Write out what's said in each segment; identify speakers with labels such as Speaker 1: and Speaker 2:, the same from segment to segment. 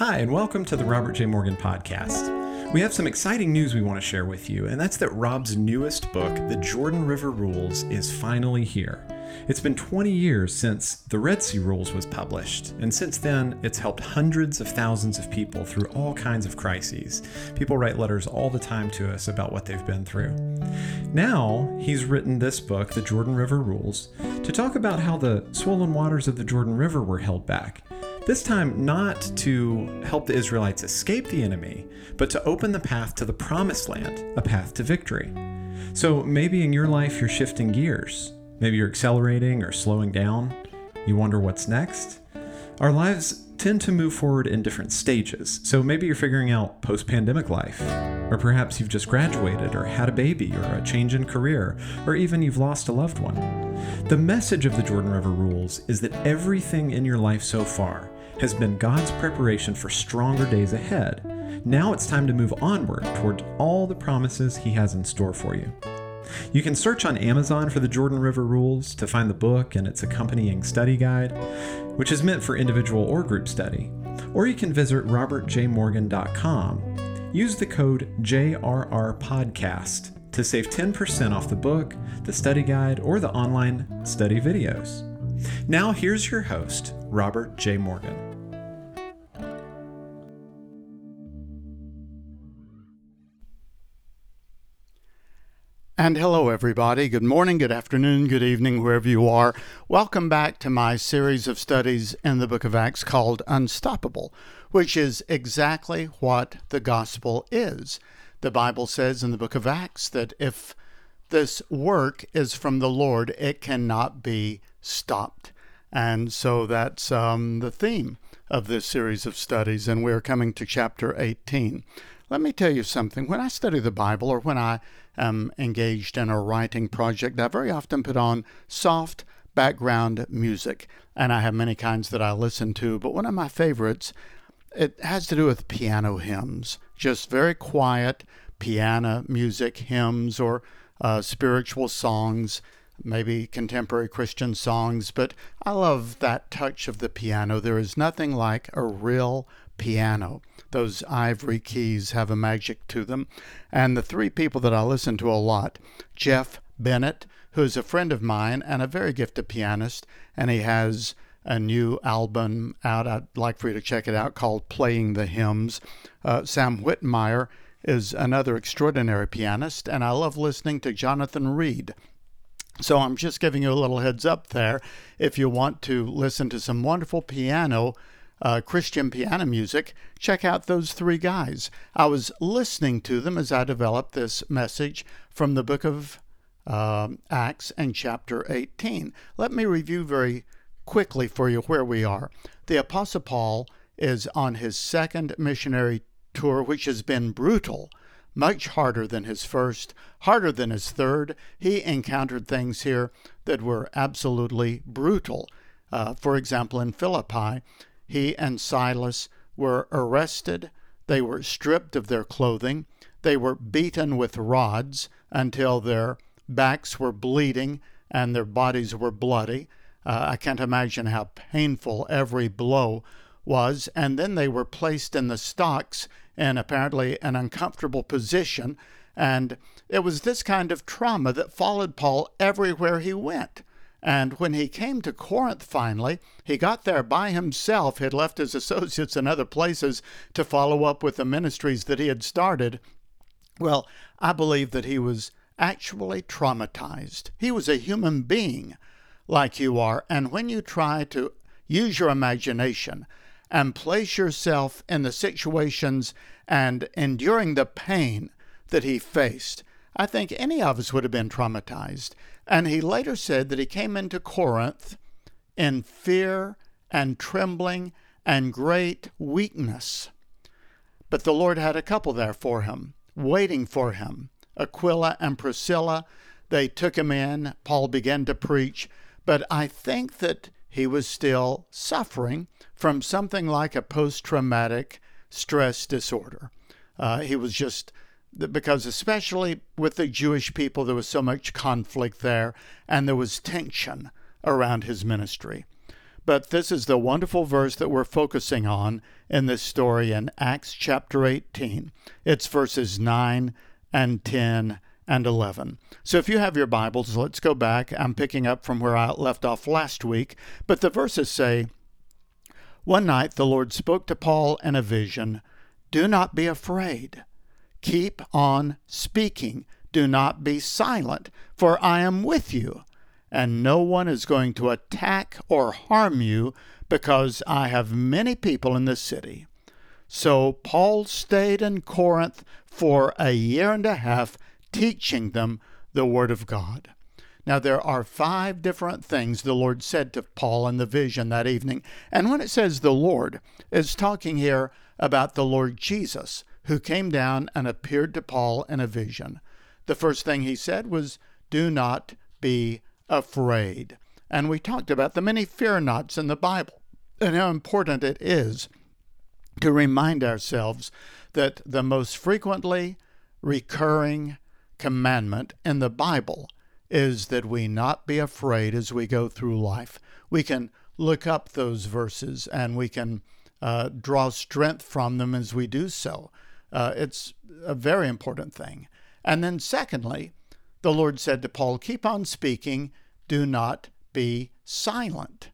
Speaker 1: Hi, and welcome to the Robert J. Morgan Podcast. We have some exciting news we want to share with you, and that's that Rob's newest book, The Jordan River Rules, is finally here. It's been 20 years since The Red Sea Rules was published, and since then, it's helped hundreds of thousands of people through all kinds of crises. People write letters all the time to us about what they've been through. Now, he's written this book, The Jordan River Rules, to talk about how the swollen waters of the Jordan River were held back. This time, not to help the Israelites escape the enemy, but to open the path to the promised land, a path to victory. So maybe in your life you're shifting gears. Maybe you're accelerating or slowing down. You wonder what's next? Our lives tend to move forward in different stages, so maybe you're figuring out post pandemic life. Or perhaps you've just graduated, or had a baby, or a change in career, or even you've lost a loved one. The message of the Jordan River Rules is that everything in your life so far has been God's preparation for stronger days ahead. Now it's time to move onward toward all the promises He has in store for you. You can search on Amazon for the Jordan River Rules to find the book and its accompanying study guide, which is meant for individual or group study. Or you can visit robertjmorgan.com. Use the code JRRPodcast to save 10% off the book, the study guide, or the online study videos. Now, here's your host, Robert J. Morgan.
Speaker 2: And hello, everybody. Good morning, good afternoon, good evening, wherever you are. Welcome back to my series of studies in the book of Acts called Unstoppable, which is exactly what the gospel is. The Bible says in the book of Acts that if this work is from the Lord, it cannot be stopped. And so that's um, the theme of this series of studies, and we're coming to chapter 18. Let me tell you something. When I study the Bible or when I am engaged in a writing project, I very often put on soft background music, and I have many kinds that I listen to, but one of my favorites it has to do with piano hymns, just very quiet piano music, hymns, or uh, spiritual songs, maybe contemporary Christian songs. But I love that touch of the piano. There is nothing like a real piano. Those ivory keys have a magic to them. And the three people that I listen to a lot Jeff Bennett, who's a friend of mine and a very gifted pianist, and he has a new album out. I'd like for you to check it out called Playing the Hymns. Uh, Sam Whitmire is another extraordinary pianist, and I love listening to Jonathan Reed. So I'm just giving you a little heads up there. If you want to listen to some wonderful piano, uh, Christian piano music, check out those three guys. I was listening to them as I developed this message from the book of uh, Acts and chapter 18. Let me review very quickly for you where we are. The Apostle Paul is on his second missionary tour, which has been brutal, much harder than his first, harder than his third. He encountered things here that were absolutely brutal. Uh, for example, in Philippi, he and Silas were arrested, they were stripped of their clothing, they were beaten with rods until their backs were bleeding and their bodies were bloody. Uh, I can't imagine how painful every blow was. And then they were placed in the stocks in apparently an uncomfortable position. And it was this kind of trauma that followed Paul everywhere he went. And when he came to Corinth finally, he got there by himself, had left his associates in other places to follow up with the ministries that he had started. Well, I believe that he was actually traumatized. He was a human being like you are, and when you try to use your imagination and place yourself in the situations and enduring the pain that he faced, I think any of us would have been traumatized. And he later said that he came into Corinth in fear and trembling and great weakness. But the Lord had a couple there for him, waiting for him Aquila and Priscilla. They took him in. Paul began to preach. But I think that he was still suffering from something like a post traumatic stress disorder. Uh, he was just because especially with the Jewish people, there was so much conflict there, and there was tension around his ministry. But this is the wonderful verse that we're focusing on in this story in Acts chapter 18. It's verses 9 and 10 and 11. So if you have your Bibles, let's go back. I'm picking up from where I left off last week. But the verses say, One night the Lord spoke to Paul in a vision Do not be afraid. Keep on speaking. Do not be silent, for I am with you and no one is going to attack or harm you because I have many people in this city. So Paul stayed in Corinth for a year and a half, teaching them the Word of God. Now, there are five different things the Lord said to Paul in the vision that evening. And when it says the Lord, it's talking here about the Lord Jesus, who came down and appeared to Paul in a vision. The first thing he said was, Do not be afraid. And we talked about the many fear nots in the Bible and how important it is to remind ourselves that the most frequently recurring commandment in the Bible is that we not be afraid as we go through life. We can look up those verses and we can uh, draw strength from them as we do so. Uh, it's a very important thing. And then, secondly, the Lord said to Paul, Keep on speaking, do not be silent.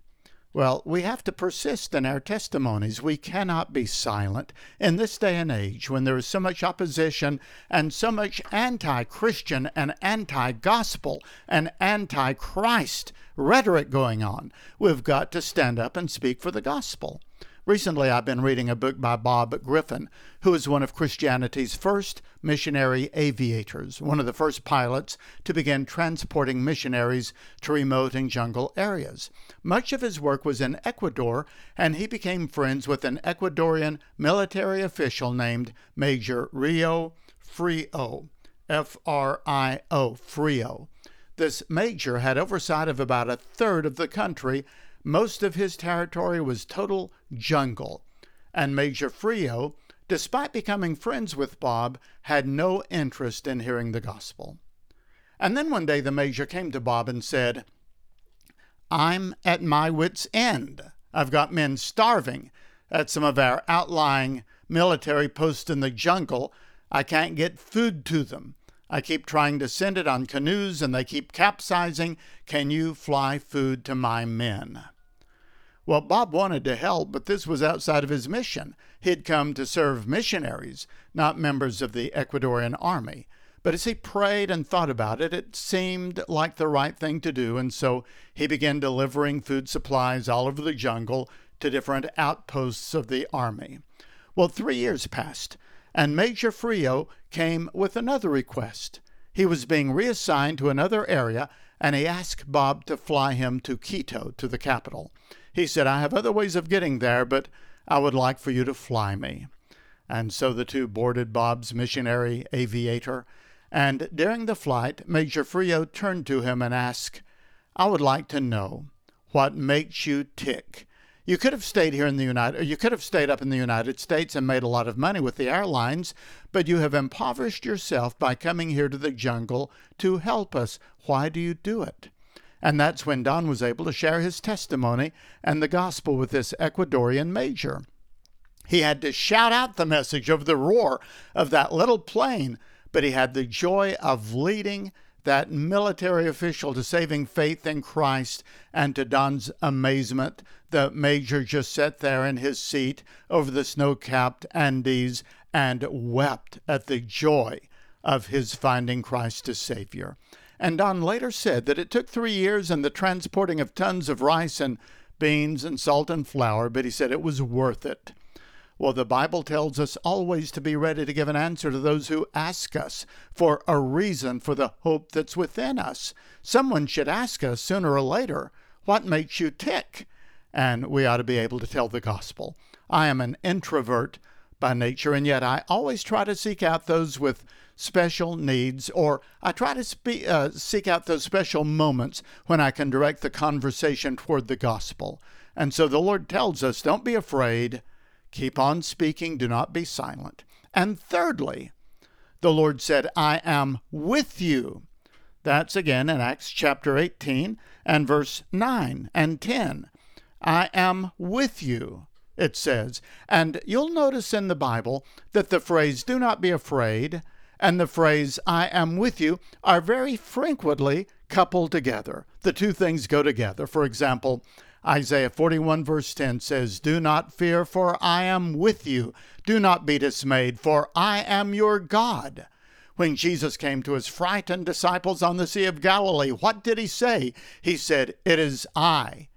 Speaker 2: Well, we have to persist in our testimonies. We cannot be silent. In this day and age, when there is so much opposition and so much anti Christian and anti gospel and anti Christ rhetoric going on, we've got to stand up and speak for the gospel. Recently, I've been reading a book by Bob Griffin, who is one of Christianity's first missionary aviators, one of the first pilots to begin transporting missionaries to remote and jungle areas. Much of his work was in Ecuador, and he became friends with an Ecuadorian military official named Major Rio Frio, F R I O, Frio. This major had oversight of about a third of the country most of his territory was total jungle, and Major Frio, despite becoming friends with Bob, had no interest in hearing the gospel. And then one day the Major came to Bob and said, I'm at my wits' end. I've got men starving at some of our outlying military posts in the jungle. I can't get food to them. I keep trying to send it on canoes and they keep capsizing. Can you fly food to my men? Well, Bob wanted to help, but this was outside of his mission. He'd come to serve missionaries, not members of the Ecuadorian army. But as he prayed and thought about it, it seemed like the right thing to do, and so he began delivering food supplies all over the jungle to different outposts of the army. Well, three years passed, and Major Frio came with another request. He was being reassigned to another area, and he asked Bob to fly him to Quito, to the capital. He said, I have other ways of getting there, but I would like for you to fly me. And so the two boarded Bob's missionary aviator, and during the flight, Major Frio turned to him and asked, I would like to know what makes you tick. You could have stayed here in the United you could have stayed up in the United States and made a lot of money with the airlines, but you have impoverished yourself by coming here to the jungle to help us. Why do you do it? And that's when Don was able to share his testimony and the gospel with this Ecuadorian major. He had to shout out the message over the roar of that little plane, but he had the joy of leading that military official to saving faith in Christ, and to Don's amazement, the major just sat there in his seat over the snow capped Andes and wept at the joy of his finding Christ as Savior. And Don later said that it took three years and the transporting of tons of rice and beans and salt and flour, but he said it was worth it. Well, the Bible tells us always to be ready to give an answer to those who ask us for a reason for the hope that's within us. Someone should ask us sooner or later, What makes you tick? And we ought to be able to tell the gospel. I am an introvert by nature, and yet I always try to seek out those with special needs, or I try to spe- uh, seek out those special moments when I can direct the conversation toward the gospel. And so the Lord tells us don't be afraid, keep on speaking, do not be silent. And thirdly, the Lord said, I am with you. That's again in Acts chapter 18 and verse 9 and 10. I am with you, it says. And you'll notice in the Bible that the phrase, do not be afraid, and the phrase, I am with you, are very frequently coupled together. The two things go together. For example, Isaiah 41, verse 10 says, Do not fear, for I am with you. Do not be dismayed, for I am your God. When Jesus came to his frightened disciples on the Sea of Galilee, what did he say? He said, It is I.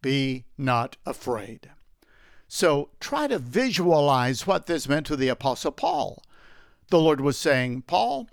Speaker 2: Be not afraid. So try to visualize what this meant to the Apostle Paul. The Lord was saying, Paul,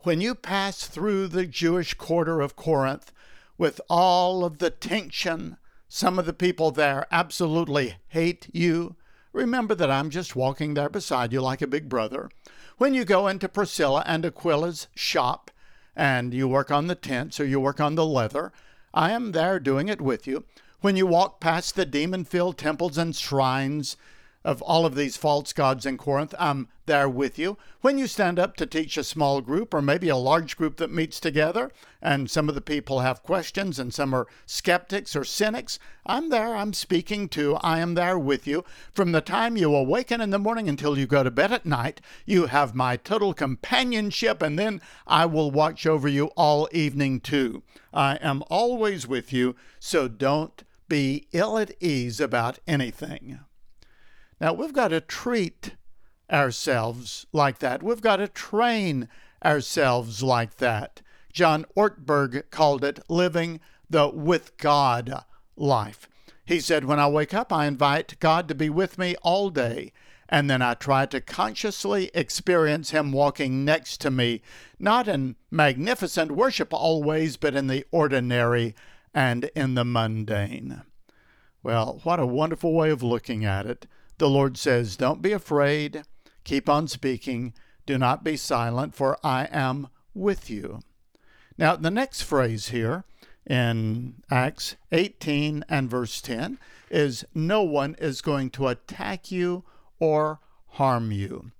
Speaker 2: when you pass through the Jewish quarter of Corinth with all of the tension, some of the people there absolutely hate you. Remember that I'm just walking there beside you like a big brother. When you go into Priscilla and Aquila's shop and you work on the tents or you work on the leather, I am there doing it with you. When you walk past the demon filled temples and shrines of all of these false gods in Corinth, I'm there with you. When you stand up to teach a small group or maybe a large group that meets together, and some of the people have questions and some are skeptics or cynics, I'm there. I'm speaking to. I am there with you. From the time you awaken in the morning until you go to bed at night, you have my total companionship, and then I will watch over you all evening too. I am always with you, so don't be ill at ease about anything. Now, we've got to treat ourselves like that. We've got to train ourselves like that. John Ortberg called it living the with God life. He said, When I wake up, I invite God to be with me all day, and then I try to consciously experience Him walking next to me, not in magnificent worship always, but in the ordinary and in the mundane. Well, what a wonderful way of looking at it the Lord says, Don't be afraid, keep on speaking, do not be silent, for I am with you. Now, the next phrase here in Acts 18 and verse 10 is no one is going to attack you or harm you.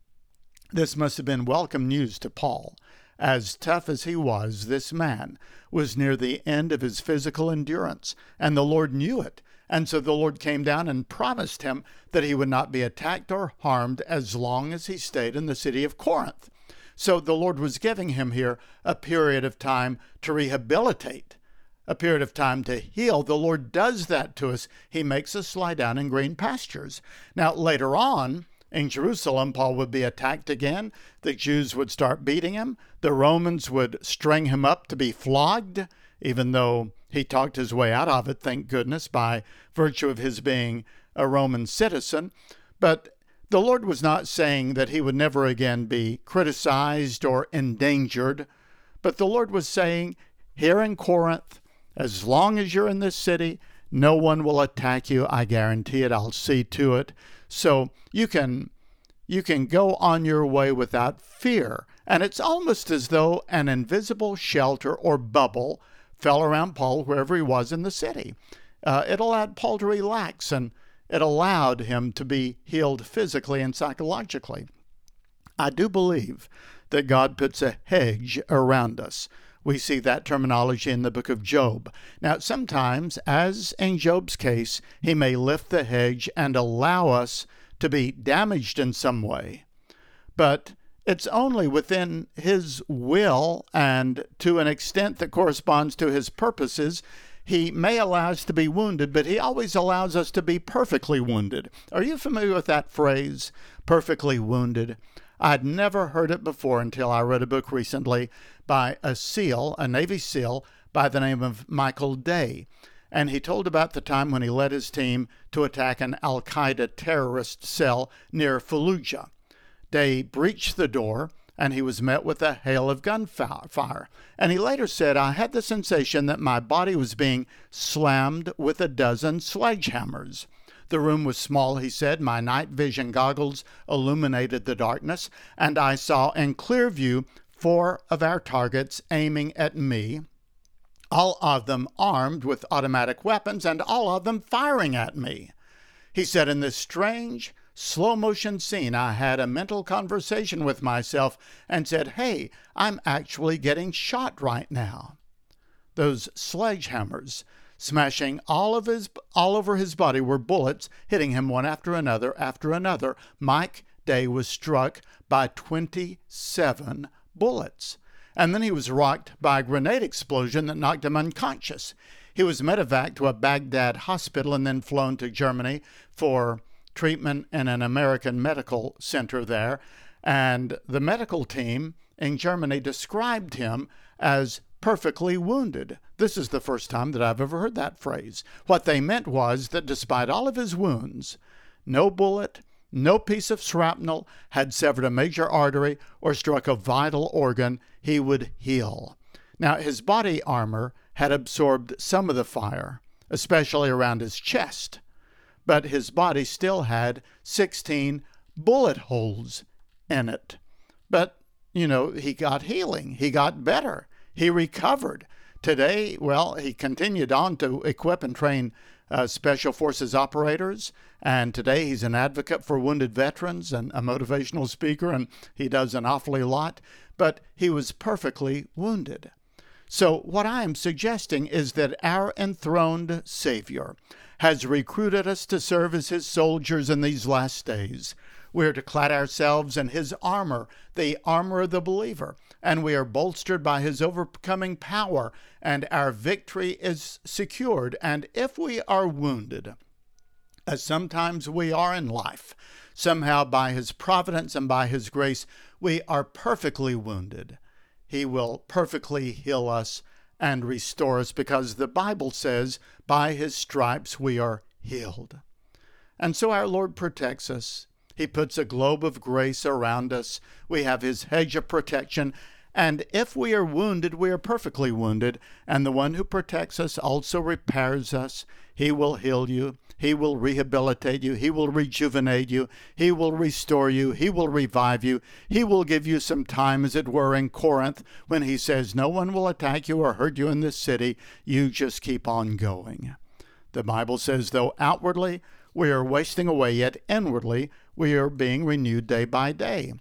Speaker 2: This must have been welcome news to Paul. As tough as he was, this man was near the end of his physical endurance, and the Lord knew it. And so the Lord came down and promised him that he would not be attacked or harmed as long as he stayed in the city of Corinth. So the Lord was giving him here a period of time to rehabilitate, a period of time to heal. The Lord does that to us. He makes us lie down in green pastures. Now, later on, in Jerusalem, Paul would be attacked again. The Jews would start beating him. The Romans would string him up to be flogged, even though he talked his way out of it, thank goodness, by virtue of his being a Roman citizen. But the Lord was not saying that he would never again be criticized or endangered, but the Lord was saying, here in Corinth, as long as you're in this city, no one will attack you. I guarantee it. I'll see to it. So you can you can go on your way without fear. And it's almost as though an invisible shelter or bubble fell around Paul wherever he was in the city. Uh, it allowed Paul to relax and it allowed him to be healed physically and psychologically. I do believe that God puts a hedge around us. We see that terminology in the book of Job. Now, sometimes, as in Job's case, he may lift the hedge and allow us to be damaged in some way. But it's only within his will and to an extent that corresponds to his purposes. He may allow us to be wounded, but he always allows us to be perfectly wounded. Are you familiar with that phrase, perfectly wounded? I'd never heard it before until I read a book recently by a SEAL, a Navy SEAL, by the name of Michael Day. And he told about the time when he led his team to attack an Al Qaeda terrorist cell near Fallujah. Day breached the door and he was met with a hail of gunfire. And he later said, I had the sensation that my body was being slammed with a dozen sledgehammers. The room was small, he said. My night vision goggles illuminated the darkness, and I saw in clear view four of our targets aiming at me, all of them armed with automatic weapons, and all of them firing at me. He said, in this strange, slow motion scene, I had a mental conversation with myself and said, Hey, I'm actually getting shot right now. Those sledgehammers smashing all of his all over his body were bullets hitting him one after another after another. Mike Day was struck by 27 bullets. And then he was rocked by a grenade explosion that knocked him unconscious. He was medevaced to a Baghdad hospital and then flown to Germany for treatment in an American medical center there. And the medical team in Germany described him as perfectly wounded. This is the first time that I've ever heard that phrase. What they meant was that despite all of his wounds, no bullet, no piece of shrapnel had severed a major artery or struck a vital organ, he would heal. Now, his body armor had absorbed some of the fire, especially around his chest, but his body still had 16 bullet holes in it. But, you know, he got healing, he got better, he recovered. Today, well, he continued on to equip and train uh, Special Forces operators, and today he's an advocate for wounded veterans and a motivational speaker, and he does an awfully lot, but he was perfectly wounded. So, what I am suggesting is that our enthroned Savior has recruited us to serve as His soldiers in these last days. We are to clad ourselves in His armor, the armor of the believer, and we are bolstered by His overcoming power, and our victory is secured. And if we are wounded, as sometimes we are in life, somehow by His providence and by His grace, we are perfectly wounded he will perfectly heal us and restore us because the Bible says, by His stripes we are healed. And so our Lord protects us. He puts a globe of grace around us. We have His hedge of protection. And if we are wounded, we are perfectly wounded. And the one who protects us also repairs us. He will heal you. He will rehabilitate you. He will rejuvenate you. He will restore you. He will revive you. He will give you some time, as it were, in Corinth when he says, No one will attack you or hurt you in this city. You just keep on going. The Bible says, though outwardly we are wasting away, yet inwardly we are being renewed day by day.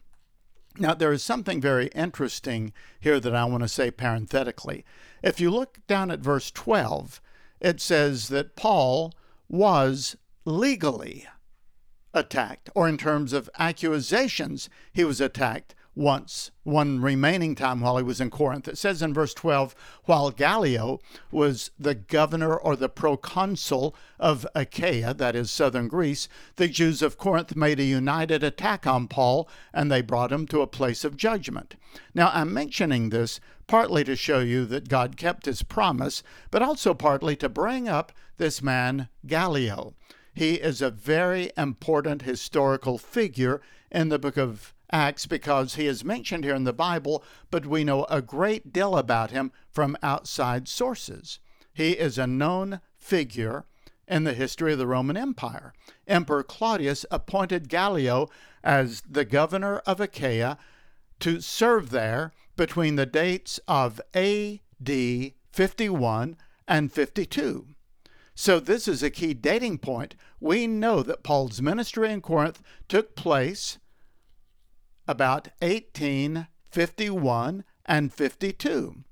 Speaker 2: Now, there is something very interesting here that I want to say parenthetically. If you look down at verse 12, it says that Paul was legally attacked, or in terms of accusations, he was attacked once, one remaining time while he was in Corinth. It says in verse 12, while Gallio was the governor or the proconsul of Achaia, that is southern Greece, the Jews of Corinth made a united attack on Paul and they brought him to a place of judgment. Now, I'm mentioning this partly to show you that God kept his promise, but also partly to bring up this man, Gallio. He is a very important historical figure in the book of Acts because he is mentioned here in the Bible, but we know a great deal about him from outside sources. He is a known figure in the history of the Roman Empire. Emperor Claudius appointed Gallio as the governor of Achaia to serve there between the dates of AD 51 and 52. So, this is a key dating point. We know that Paul's ministry in Corinth took place about 1851 and 52.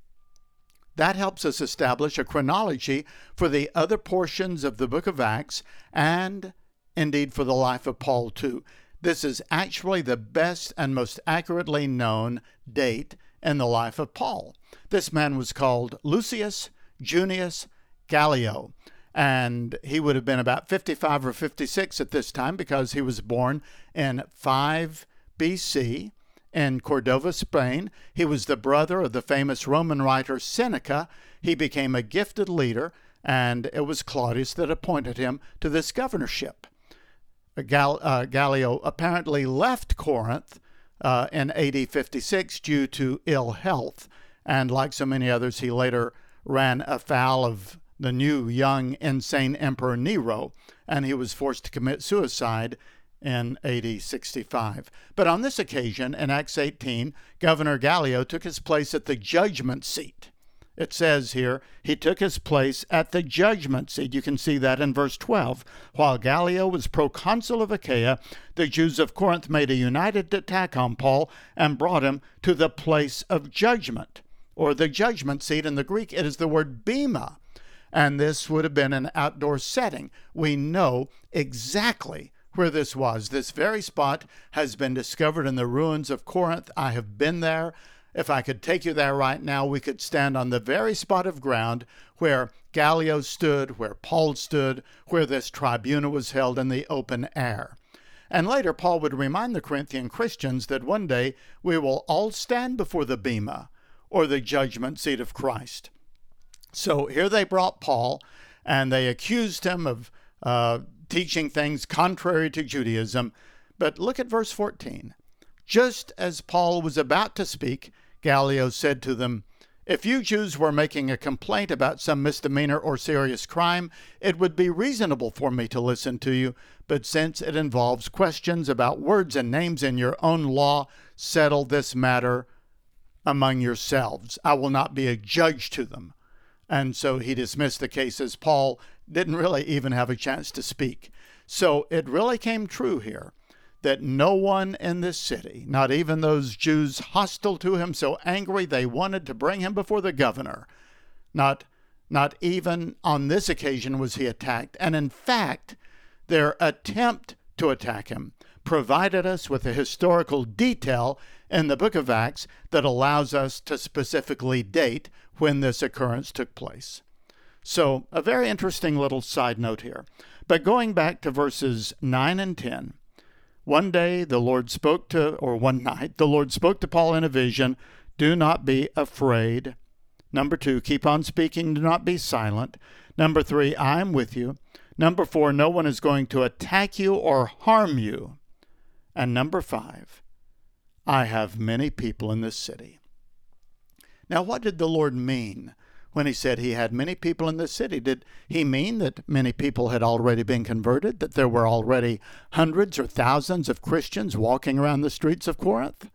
Speaker 2: That helps us establish a chronology for the other portions of the book of Acts and indeed for the life of Paul, too. This is actually the best and most accurately known date in the life of Paul. This man was called Lucius Junius Gallio, and he would have been about 55 or 56 at this time because he was born in 5 BC in Cordova, Spain. He was the brother of the famous Roman writer Seneca. He became a gifted leader, and it was Claudius that appointed him to this governorship. Gal- uh, Gallio apparently left Corinth uh, in AD 56 due to ill health, and like so many others, he later ran afoul of the new, young, insane Emperor Nero, and he was forced to commit suicide in AD 65. But on this occasion, in Acts 18, Governor Gallio took his place at the judgment seat. It says here, he took his place at the judgment seat. You can see that in verse 12. While Gallio was proconsul of Achaia, the Jews of Corinth made a united attack on Paul and brought him to the place of judgment, or the judgment seat. In the Greek, it is the word bema. and this would have been an outdoor setting. We know exactly where this was. This very spot has been discovered in the ruins of Corinth. I have been there. If I could take you there right now, we could stand on the very spot of ground where Gallio stood, where Paul stood, where this tribunal was held in the open air. And later, Paul would remind the Corinthian Christians that one day we will all stand before the Bema, or the judgment seat of Christ. So here they brought Paul, and they accused him of uh, teaching things contrary to Judaism. But look at verse 14. Just as Paul was about to speak, Gallio said to them, If you Jews were making a complaint about some misdemeanor or serious crime, it would be reasonable for me to listen to you. But since it involves questions about words and names in your own law, settle this matter among yourselves. I will not be a judge to them. And so he dismissed the case as Paul didn't really even have a chance to speak. So it really came true here that no one in this city, not even those Jews hostile to him, so angry they wanted to bring him before the governor, not, not even on this occasion was he attacked. And in fact, their attempt to attack him provided us with a historical detail in the book of Acts that allows us to specifically date when this occurrence took place. So, a very interesting little side note here. But going back to verses 9 and 10, one day the Lord spoke to, or one night, the Lord spoke to Paul in a vision do not be afraid. Number two, keep on speaking, do not be silent. Number three, I am with you. Number four, no one is going to attack you or harm you. And number five, I have many people in this city. Now, what did the Lord mean when he said he had many people in the city. Did he mean that many people had already been converted, that there were already hundreds or thousands of Christians walking around the streets of Corinth?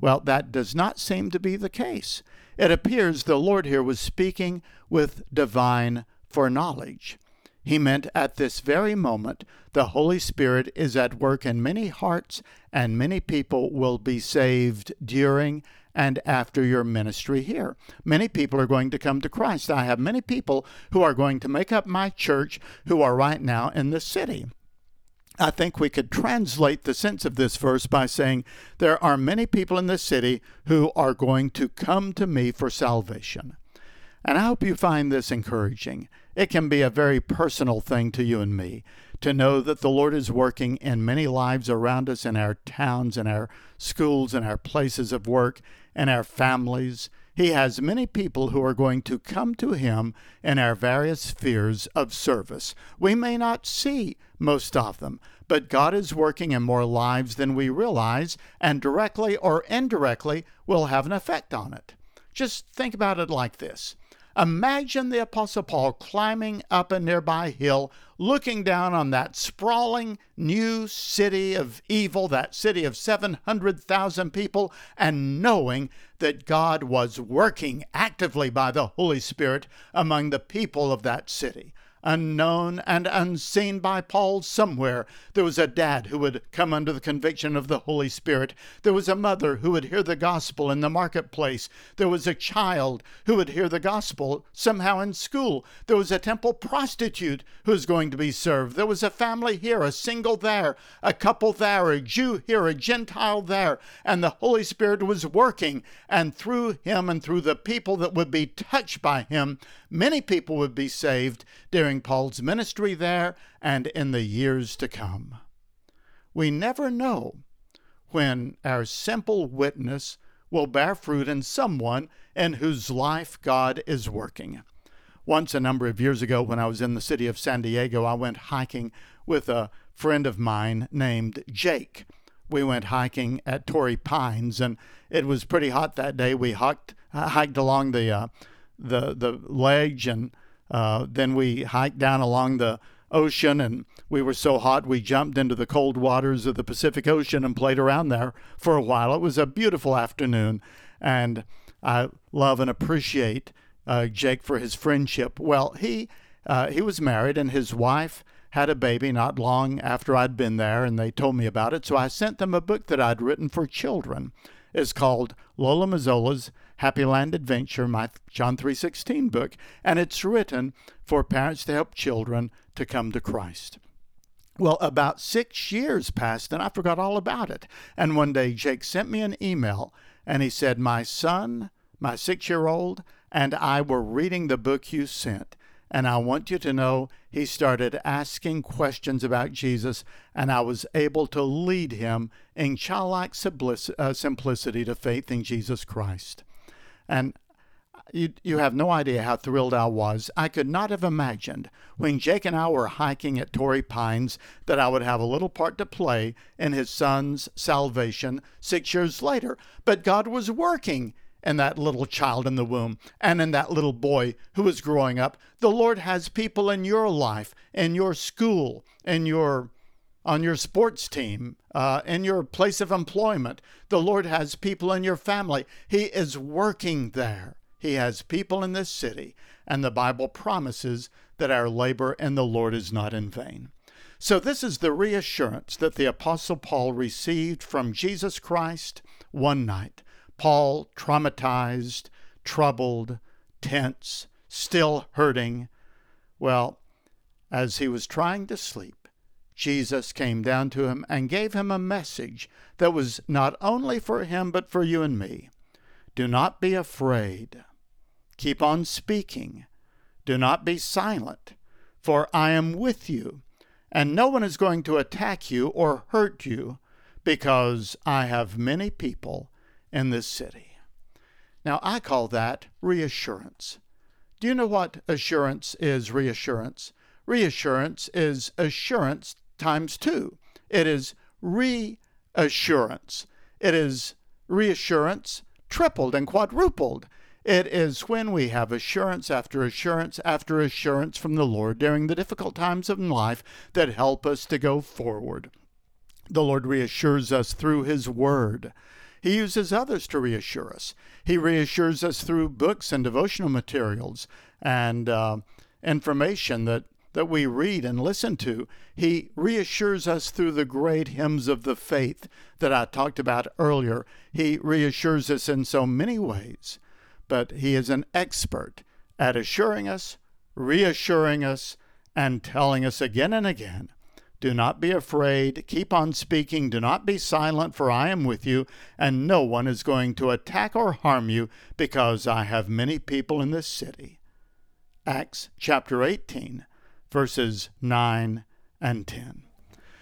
Speaker 2: Well, that does not seem to be the case. It appears the Lord here was speaking with divine foreknowledge. He meant at this very moment the Holy Spirit is at work in many hearts, and many people will be saved during and after your ministry here. Many people are going to come to Christ. I have many people who are going to make up my church who are right now in the city. I think we could translate the sense of this verse by saying, There are many people in this city who are going to come to me for salvation. And I hope you find this encouraging. It can be a very personal thing to you and me to know that the Lord is working in many lives around us in our towns, in our schools, in our places of work, in our families. He has many people who are going to come to Him in our various spheres of service. We may not see most of them, but God is working in more lives than we realize, and directly or indirectly will have an effect on it. Just think about it like this Imagine the Apostle Paul climbing up a nearby hill, looking down on that sprawling new city of evil, that city of 700,000 people, and knowing that God was working actively by the Holy Spirit among the people of that city unknown and unseen by Paul somewhere. There was a dad who would come under the conviction of the Holy Spirit. There was a mother who would hear the gospel in the marketplace. There was a child who would hear the gospel somehow in school. There was a temple prostitute who was going to be served. There was a family here, a single there, a couple there, a Jew here, a Gentile there. And the Holy Spirit was working. And through him and through the people that would be touched by him, many people would be saved during Paul's ministry there and in the years to come. We never know when our simple witness will bear fruit in someone in whose life God is working. Once, a number of years ago, when I was in the city of San Diego, I went hiking with a friend of mine named Jake. We went hiking at Torrey Pines, and it was pretty hot that day. We hiked, hiked along the uh, the the ledge, and uh, then we hiked down along the ocean, and we were so hot we jumped into the cold waters of the Pacific Ocean and played around there for a while. It was a beautiful afternoon, and I love and appreciate uh, Jake for his friendship. Well, he uh, he was married, and his wife had a baby not long after I'd been there, and they told me about it. So I sent them a book that I'd written for children It's called Lola Mazzola's Happy Land Adventure, my John 3:16 book, and it's written for parents to help children to come to Christ. Well, about six years passed, and I forgot all about it. And one day, Jake sent me an email, and he said, My son, my six year old, and I were reading the book you sent. And I want you to know he started asking questions about Jesus, and I was able to lead him in childlike uh, simplicity to faith in Jesus Christ. And you, you have no idea how thrilled I was. I could not have imagined when Jake and I were hiking at Torrey Pines that I would have a little part to play in his son's salvation six years later. But God was working in that little child in the womb and in that little boy who is growing up. The Lord has people in your life, in your school, in your on your sports team, uh, in your place of employment. The Lord has people in your family. He is working there. He has people in this city, and the Bible promises that our labor in the Lord is not in vain. So, this is the reassurance that the Apostle Paul received from Jesus Christ one night Paul, traumatized, troubled, tense, still hurting. Well, as he was trying to sleep, Jesus came down to him and gave him a message that was not only for him, but for you and me. Do not be afraid. Keep on speaking. Do not be silent, for I am with you, and no one is going to attack you or hurt you, because I have many people in this city. Now, I call that reassurance. Do you know what assurance is reassurance? Reassurance is assurance times two. It is reassurance. It is reassurance tripled and quadrupled. It is when we have assurance after assurance after assurance from the Lord during the difficult times of life that help us to go forward. The Lord reassures us through His Word. He uses others to reassure us. He reassures us through books and devotional materials and uh, information that, that we read and listen to. He reassures us through the great hymns of the faith that I talked about earlier. He reassures us in so many ways, but He is an expert at assuring us, reassuring us, and telling us again and again do not be afraid. Keep on speaking. Do not be silent, for I am with you, and no one is going to attack or harm you, because I have many people in this city. Acts chapter 18, verses 9 and 10.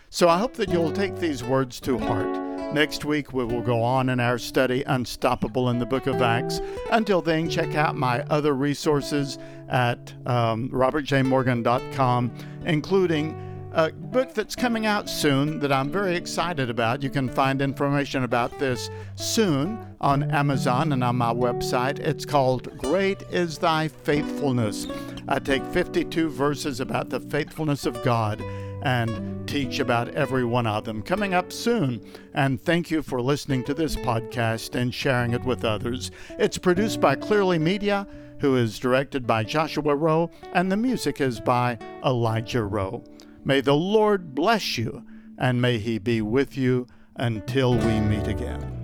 Speaker 2: So I hope that you'll take these words to heart. Next week, we will go on in our study Unstoppable in the book of Acts. Until then, check out my other resources at um, robertjmorgan.com, including a book that's coming out soon that I'm very excited about. You can find information about this soon on Amazon and on my website. It's called Great is Thy Faithfulness. I take 52 verses about the faithfulness of God and teach about every one of them. Coming up soon. And thank you for listening to this podcast and sharing it with others. It's produced by Clearly Media, who is directed by Joshua Rowe, and the music is by Elijah Rowe. May the Lord bless you, and may He be with you until we meet again.